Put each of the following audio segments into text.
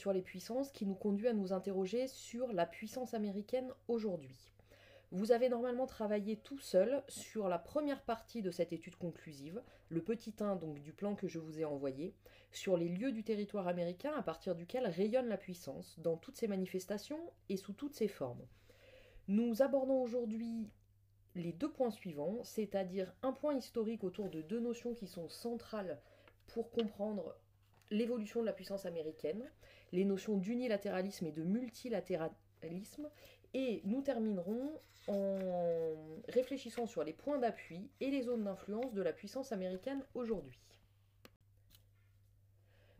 sur les puissances qui nous conduit à nous interroger sur la puissance américaine aujourd'hui. Vous avez normalement travaillé tout seul sur la première partie de cette étude conclusive, le petit 1 donc du plan que je vous ai envoyé, sur les lieux du territoire américain à partir duquel rayonne la puissance, dans toutes ses manifestations et sous toutes ses formes. Nous abordons aujourd'hui les deux points suivants, c'est-à-dire un point historique autour de deux notions qui sont centrales pour comprendre l'évolution de la puissance américaine, les notions d'unilatéralisme et de multilatéralisme, et nous terminerons en réfléchissant sur les points d'appui et les zones d'influence de la puissance américaine aujourd'hui.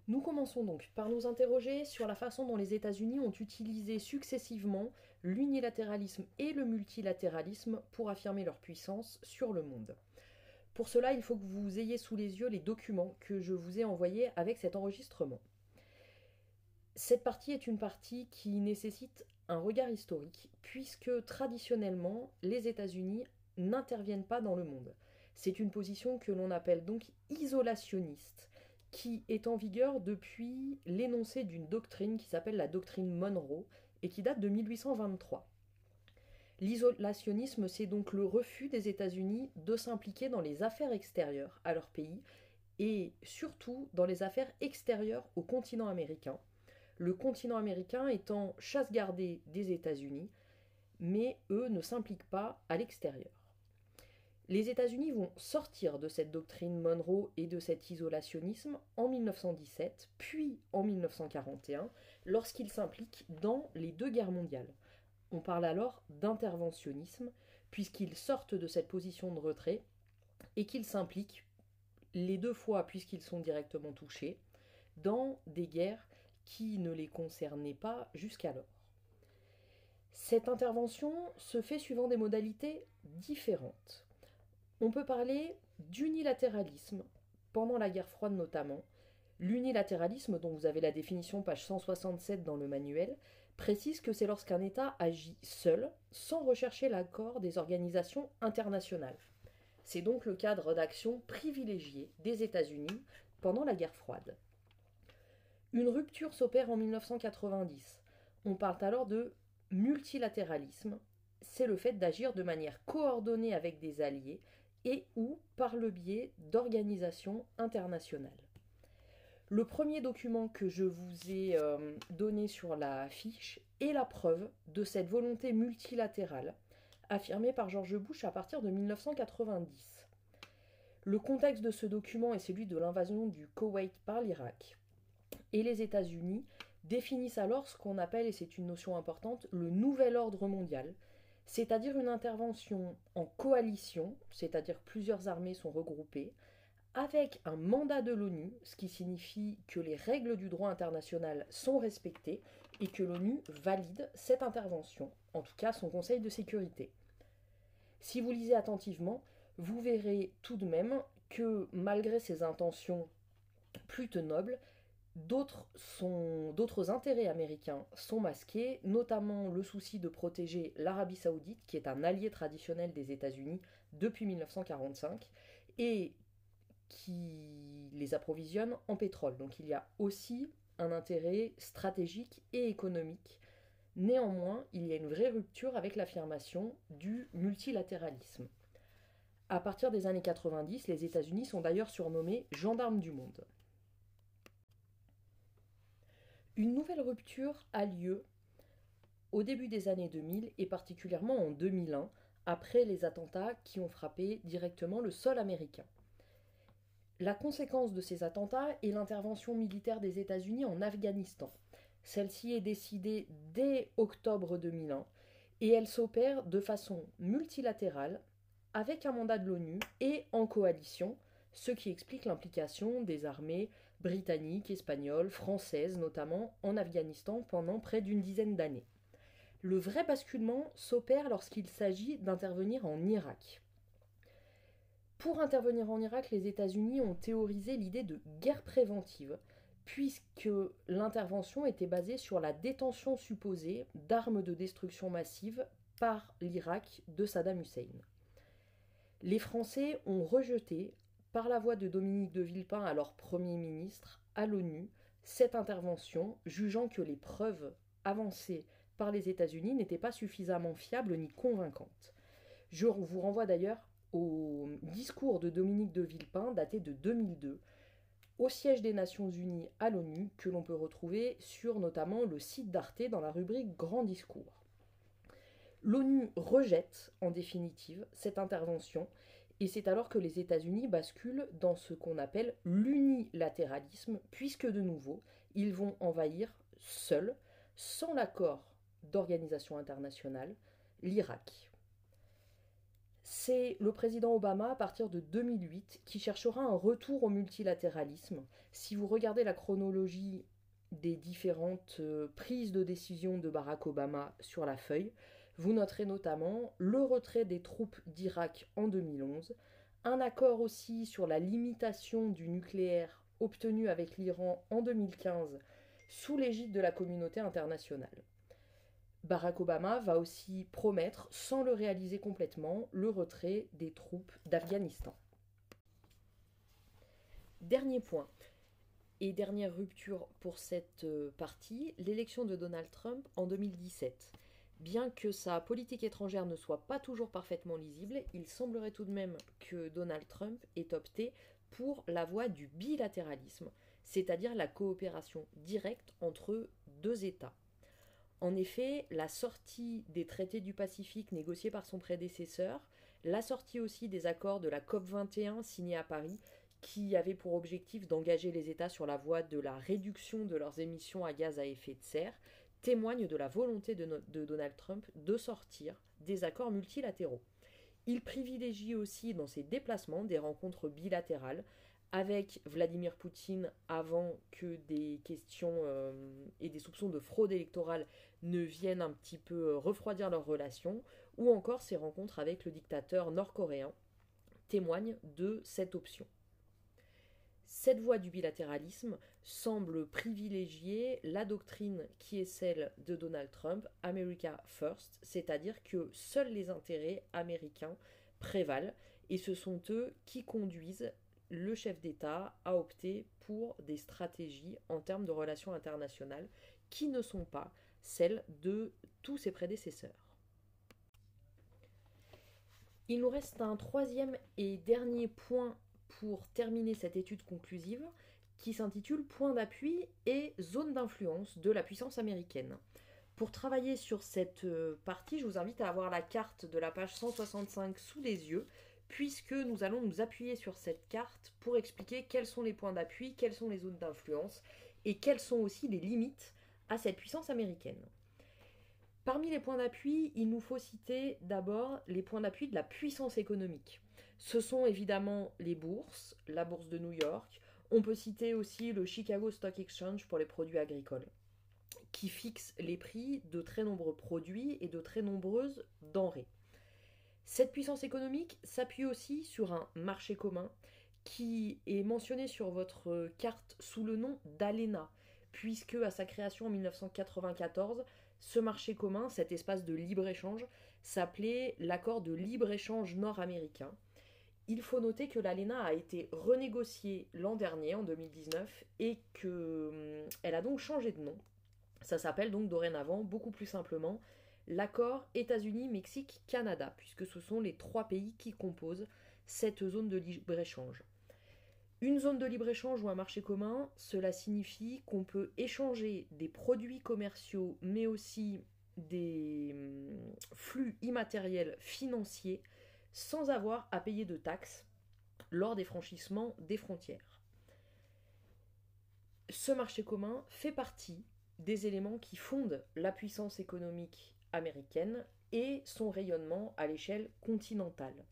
Nous commençons donc par nous interroger sur la façon dont les États-Unis ont utilisé successivement l'unilatéralisme et le multilatéralisme pour affirmer leur puissance sur le monde. Pour cela, il faut que vous ayez sous les yeux les documents que je vous ai envoyés avec cet enregistrement. Cette partie est une partie qui nécessite un regard historique, puisque traditionnellement, les États-Unis n'interviennent pas dans le monde. C'est une position que l'on appelle donc isolationniste, qui est en vigueur depuis l'énoncé d'une doctrine qui s'appelle la doctrine Monroe et qui date de 1823. L'isolationnisme, c'est donc le refus des États-Unis de s'impliquer dans les affaires extérieures à leur pays et surtout dans les affaires extérieures au continent américain, le continent américain étant chasse gardée des États-Unis, mais eux ne s'impliquent pas à l'extérieur. Les États-Unis vont sortir de cette doctrine Monroe et de cet isolationnisme en 1917, puis en 1941, lorsqu'ils s'impliquent dans les deux guerres mondiales. On parle alors d'interventionnisme, puisqu'ils sortent de cette position de retrait et qu'ils s'impliquent, les deux fois puisqu'ils sont directement touchés, dans des guerres qui ne les concernaient pas jusqu'alors. Cette intervention se fait suivant des modalités différentes. On peut parler d'unilatéralisme, pendant la guerre froide notamment. L'unilatéralisme, dont vous avez la définition page 167 dans le manuel, précise que c'est lorsqu'un État agit seul, sans rechercher l'accord des organisations internationales. C'est donc le cadre d'action privilégié des États-Unis pendant la guerre froide. Une rupture s'opère en 1990. On parle alors de multilatéralisme. C'est le fait d'agir de manière coordonnée avec des alliés et ou par le biais d'organisations internationales. Le premier document que je vous ai euh, donné sur la fiche est la preuve de cette volonté multilatérale affirmée par George Bush à partir de 1990. Le contexte de ce document est celui de l'invasion du Koweït par l'Irak. Et les États-Unis définissent alors ce qu'on appelle, et c'est une notion importante, le nouvel ordre mondial, c'est-à-dire une intervention en coalition, c'est-à-dire plusieurs armées sont regroupées, avec un mandat de l'ONU, ce qui signifie que les règles du droit international sont respectées et que l'ONU valide cette intervention, en tout cas son Conseil de sécurité. Si vous lisez attentivement, vous verrez tout de même que malgré ces intentions plutôt nobles, D'autres intérêts américains sont masqués, notamment le souci de protéger l'Arabie saoudite, qui est un allié traditionnel des États-Unis depuis 1945, et qui les approvisionne en pétrole. Donc il y a aussi un intérêt stratégique et économique. Néanmoins, il y a une vraie rupture avec l'affirmation du multilatéralisme. À partir des années 90, les États-Unis sont d'ailleurs surnommés gendarmes du monde. Une nouvelle rupture a lieu au début des années 2000 et particulièrement en 2001, après les attentats qui ont frappé directement le sol américain. La conséquence de ces attentats est l'intervention militaire des États-Unis en Afghanistan. Celle-ci est décidée dès octobre 2001 et elle s'opère de façon multilatérale avec un mandat de l'ONU et en coalition ce qui explique l'implication des armées britanniques, espagnoles, françaises notamment en Afghanistan pendant près d'une dizaine d'années. Le vrai basculement s'opère lorsqu'il s'agit d'intervenir en Irak. Pour intervenir en Irak, les États-Unis ont théorisé l'idée de guerre préventive, puisque l'intervention était basée sur la détention supposée d'armes de destruction massive par l'Irak de Saddam Hussein. Les Français ont rejeté par la voix de Dominique de Villepin, alors Premier ministre, à l'ONU, cette intervention, jugeant que les preuves avancées par les États-Unis n'étaient pas suffisamment fiables ni convaincantes. Je vous renvoie d'ailleurs au discours de Dominique de Villepin daté de 2002 au siège des Nations Unies à l'ONU que l'on peut retrouver sur notamment le site d'Arte dans la rubrique Grand discours. L'ONU rejette en définitive cette intervention et c'est alors que les États-Unis basculent dans ce qu'on appelle l'unilatéralisme puisque de nouveau ils vont envahir seuls, sans l'accord d'organisation internationale, l'Irak. C'est le président Obama, à partir de 2008, qui cherchera un retour au multilatéralisme. Si vous regardez la chronologie des différentes euh, prises de décision de Barack Obama sur la feuille, vous noterez notamment le retrait des troupes d'Irak en 2011, un accord aussi sur la limitation du nucléaire obtenu avec l'Iran en 2015 sous l'égide de la communauté internationale. Barack Obama va aussi promettre, sans le réaliser complètement, le retrait des troupes d'Afghanistan. Dernier point et dernière rupture pour cette euh, partie, l'élection de Donald Trump en 2017. Bien que sa politique étrangère ne soit pas toujours parfaitement lisible, il semblerait tout de même que Donald Trump ait opté pour la voie du bilatéralisme, c'est-à-dire la coopération directe entre deux États. En effet, la sortie des traités du Pacifique négociés par son prédécesseur, la sortie aussi des accords de la COP21 signés à Paris, qui avaient pour objectif d'engager les États sur la voie de la réduction de leurs émissions à gaz à effet de serre, témoignent de la volonté de, Donald Trump de sortir des accords multilatéraux. Il privilégie aussi dans ses déplacements des rencontres bilatérales avec Vladimir Poutine avant que des questions euh, et des soupçons de fraude électorale ne viennent un petit peu euh, refroidir leurs relations, ou encore ses rencontres avec le dictateur nord-coréen témoignent de cette option. Cette voie du bilatéralisme semble privilégier la doctrine qui est celle de Donald Trump, America First, c'est-à-dire que seuls les intérêts américains prévalent et ce sont eux qui conduisent le chef d'État a opté pour des stratégies en termes de relations internationales qui ne sont pas celles de tous ses prédécesseurs. Il nous reste un troisième et dernier point pour terminer cette étude conclusive qui s'intitule Point d'appui et zone d'influence de la puissance américaine. Pour travailler sur cette euh, partie, je vous invite à avoir la carte de la page 165 sous les yeux puisque nous allons nous appuyer sur cette carte pour expliquer quels sont les points d'appui, quelles sont les zones d'influence et quelles sont aussi les limites à cette puissance américaine. Parmi les points d'appui, il nous faut citer d'abord les points d'appui de la puissance économique. Ce sont évidemment les bourses, la bourse de New York, on peut citer aussi le Chicago Stock Exchange pour les produits agricoles, qui fixe les prix de très nombreux produits et de très nombreuses denrées. Cette puissance économique s'appuie aussi sur un marché commun qui est mentionné sur votre carte sous le nom d'ALENA, puisque à sa création en 1994, ce marché commun, cet espace de libre-échange, s'appelait l'accord de libre-échange nord-américain. Il faut noter que l'ALENA a été renégociée l'an dernier, en 2019, et qu'elle hum, a donc changé de nom. Ça s'appelle donc dorénavant, beaucoup plus simplement, l'accord États-Unis-Mexique-Canada, puisque ce sont les trois pays qui composent cette zone de libre-échange. Une zone de libre-échange ou un marché commun, cela signifie qu'on peut échanger des produits commerciaux, mais aussi des hum, flux immatériels financiers sans avoir à payer de taxes lors des franchissements des frontières. Ce marché commun fait partie des éléments qui fondent la puissance économique américaine et son rayonnement à l'échelle continentale.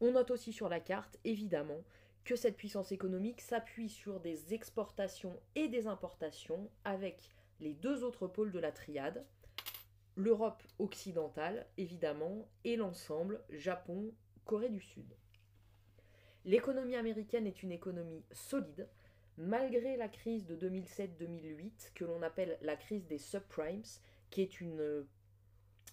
On note aussi sur la carte, évidemment, que cette puissance économique s'appuie sur des exportations et des importations avec les deux autres pôles de la triade, l'Europe occidentale, évidemment, et l'ensemble Japon, Corée du Sud. L'économie américaine est une économie solide, malgré la crise de 2007-2008, que l'on appelle la crise des subprimes, qui est une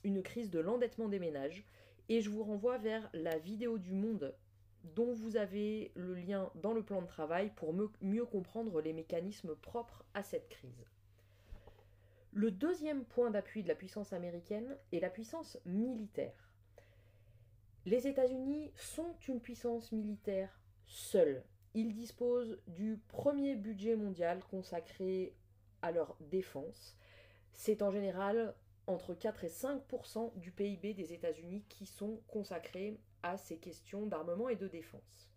une crise de l'endettement des ménages. Et je vous renvoie vers la vidéo du Monde dont vous avez le lien dans le plan de travail pour mieux comprendre les mécanismes propres à cette crise. Le deuxième point d'appui de la puissance américaine est la puissance militaire. Les États-Unis sont une puissance militaire seule. Ils disposent du premier budget mondial consacré à leur défense. C'est en général entre 4 et 5% du PIB des États-Unis qui sont consacrés à ces questions d'armement et de défense.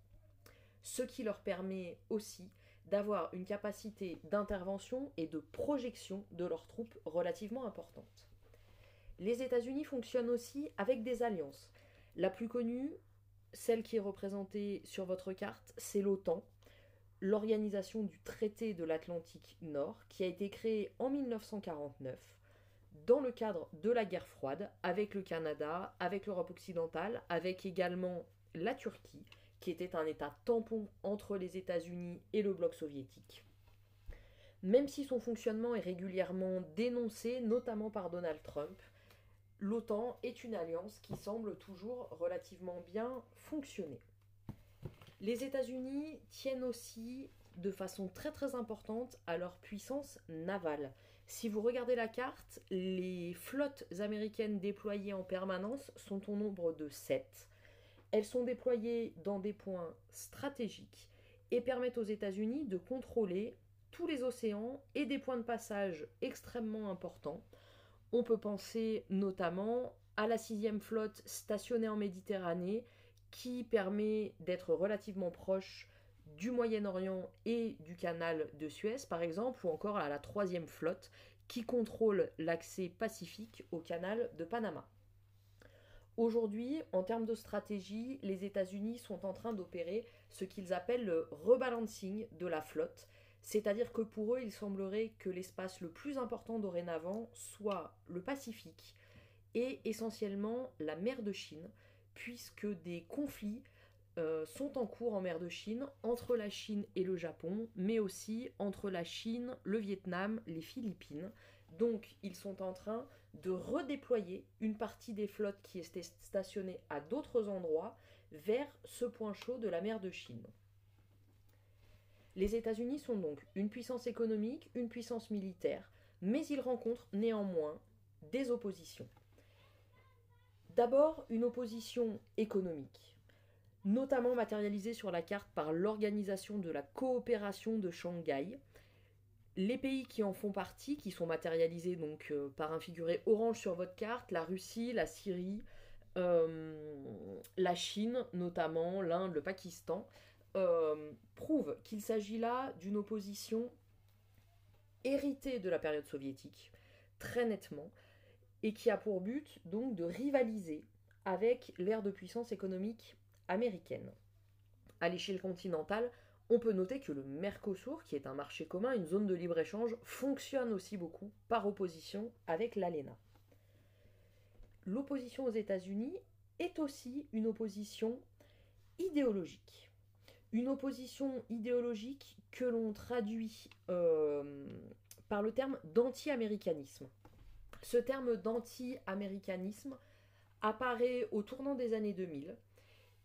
Ce qui leur permet aussi d'avoir une capacité d'intervention et de projection de leurs troupes relativement importante. Les États-Unis fonctionnent aussi avec des alliances. La plus connue, celle qui est représentée sur votre carte, c'est l'OTAN, l'organisation du traité de l'Atlantique Nord, qui a été créée en 1949 dans le cadre de la guerre froide avec le Canada, avec l'Europe occidentale, avec également la Turquie, qui était un État tampon entre les États-Unis et le bloc soviétique. Même si son fonctionnement est régulièrement dénoncé, notamment par Donald Trump, l'OTAN est une alliance qui semble toujours relativement bien fonctionner. Les États-Unis tiennent aussi de façon très très importante à leur puissance navale. Si vous regardez la carte, les flottes américaines déployées en permanence sont au nombre de 7. Elles sont déployées dans des points stratégiques et permettent aux États-Unis de contrôler tous les océans et des points de passage extrêmement importants. On peut penser notamment à la sixième flotte stationnée en Méditerranée qui permet d'être relativement proche du Moyen-Orient et du canal de Suez, par exemple, ou encore à la troisième flotte qui contrôle l'accès pacifique au canal de Panama. Aujourd'hui, en termes de stratégie, les États-Unis sont en train d'opérer ce qu'ils appellent le rebalancing de la flotte, c'est-à-dire que pour eux, il semblerait que l'espace le plus important dorénavant soit le Pacifique et essentiellement la mer de Chine, puisque des conflits euh, sont en cours en mer de Chine entre la Chine et le Japon, mais aussi entre la Chine, le Vietnam, les Philippines. Donc ils sont en train de redéployer une partie des flottes qui étaient stationnées à d'autres endroits vers ce point chaud de la mer de Chine. Les États-Unis sont donc une puissance économique, une puissance militaire, mais ils rencontrent néanmoins des oppositions. D'abord, une opposition économique notamment matérialisé sur la carte par l'Organisation de la coopération de Shanghai. Les pays qui en font partie, qui sont matérialisés donc euh, par un figuré orange sur votre carte, la Russie, la Syrie, euh, la Chine notamment, l'Inde, le Pakistan, euh, prouvent qu'il s'agit là d'une opposition héritée de la période soviétique, très nettement, et qui a pour but donc de rivaliser avec l'ère de puissance économique américaine. À l'échelle continentale, on peut noter que le Mercosur, qui est un marché commun, une zone de libre-échange, fonctionne aussi beaucoup par opposition avec l'ALENA. L'opposition aux États-Unis est aussi une opposition idéologique. Une opposition idéologique que l'on traduit euh, par le terme d'anti-américanisme. Ce terme d'anti-américanisme apparaît au tournant des années 2000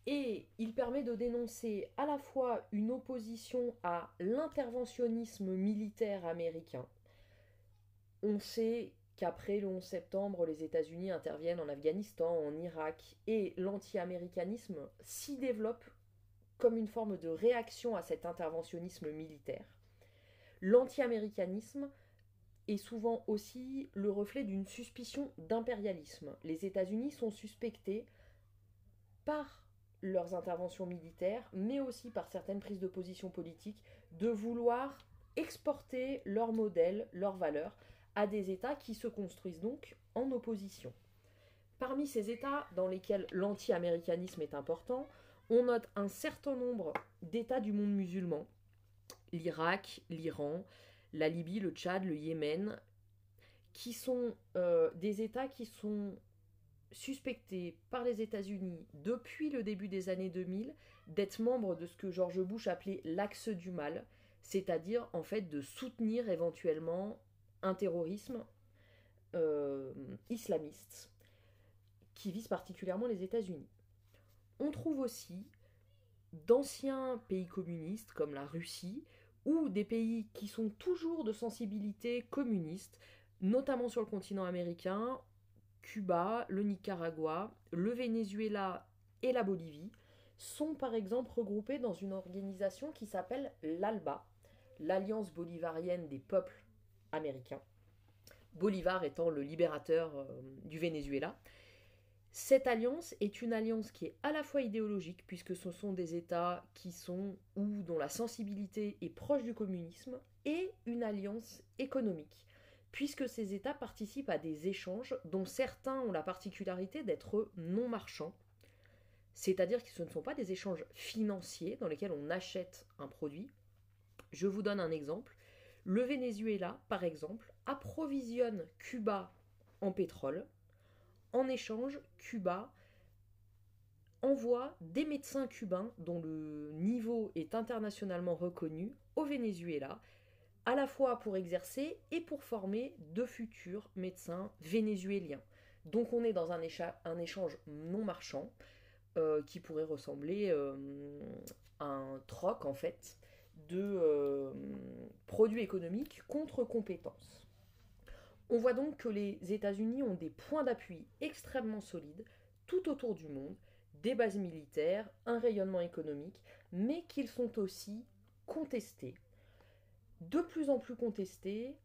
et il permet de dénoncer à la fois une opposition à l'interventionnisme militaire américain. On sait qu'après le 11 septembre, les États-Unis interviennent en Afghanistan, en Irak, et l'anti-américanisme s'y développe comme une forme de réaction à cet interventionnisme militaire. L'anti-américanisme est souvent aussi le reflet d'une suspicion d'impérialisme. Les États-Unis sont suspectés par leurs interventions militaires, mais aussi par certaines prises de position politiques, de vouloir exporter leurs modèles, leurs valeurs, à des États qui se construisent donc en opposition. Parmi ces États dans lesquels l'anti-américanisme est important, on note un certain nombre d'États du monde musulman, l'Irak, l'Iran, la Libye, le Tchad, le Yémen, qui sont euh, des États qui sont suspecté par les États-Unis depuis le début des années 2000 d'être membre de ce que George Bush appelait l'axe du mal, c'est-à-dire en fait de soutenir éventuellement un terrorisme euh, islamiste qui vise particulièrement les États-Unis. On trouve aussi d'anciens pays communistes comme la Russie ou des pays qui sont toujours de sensibilité communiste, notamment sur le continent américain, Cuba, le Nicaragua, le Venezuela et la Bolivie, sont par exemple regroupés dans une organisation qui s'appelle l'ALBA, l'Alliance bolivarienne des peuples américains. Bolivar étant le libérateur euh, du Venezuela. Cette alliance est une alliance qui est à la fois idéologique, puisque ce sont des États qui sont ou dont la sensibilité est proche du communisme, et une alliance économique, puisque ces États participent à des échanges dont certains ont la particularité d'être non marchands, c'est-à-dire que ce ne sont pas des échanges financiers dans lesquels on achète un produit. Je vous donne un exemple. Le Venezuela, par exemple, approvisionne Cuba en pétrole. En échange, Cuba envoie des médecins cubains dont le niveau est internationalement reconnu au Venezuela, à la fois pour exercer et pour former de futurs médecins vénézuéliens. Donc on est dans un, échange non marchand euh, qui pourrait ressembler euh, à un troc en fait de euh, produits économiques contre compétences. On voit donc que les États-Unis ont des points d'appui extrêmement solides tout autour du monde, des bases militaires, un rayonnement économique, mais qu'ils sont aussi contestés, de plus en plus contestés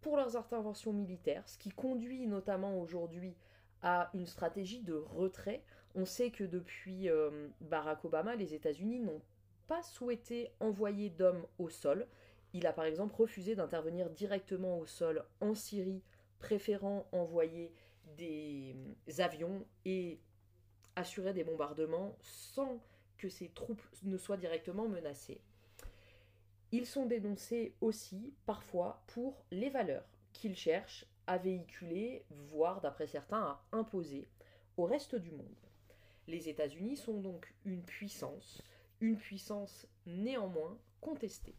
pour leurs interventions militaires, ce qui conduit notamment aujourd'hui à une stratégie de retrait. On sait que depuis euh, Barack Obama, les États-Unis n'ont pas souhaité envoyer d'hommes au sol, il a par exemple refusé d'intervenir directement au sol en Syrie, préférant envoyer des avions et assurer des bombardements sans que ses troupes ne soient directement menacées. Ils sont dénoncés aussi parfois pour les valeurs qu'ils cherchent à véhiculer, voire d'après certains à imposer au reste du monde. Les États-Unis sont donc une puissance, une puissance néanmoins contestée.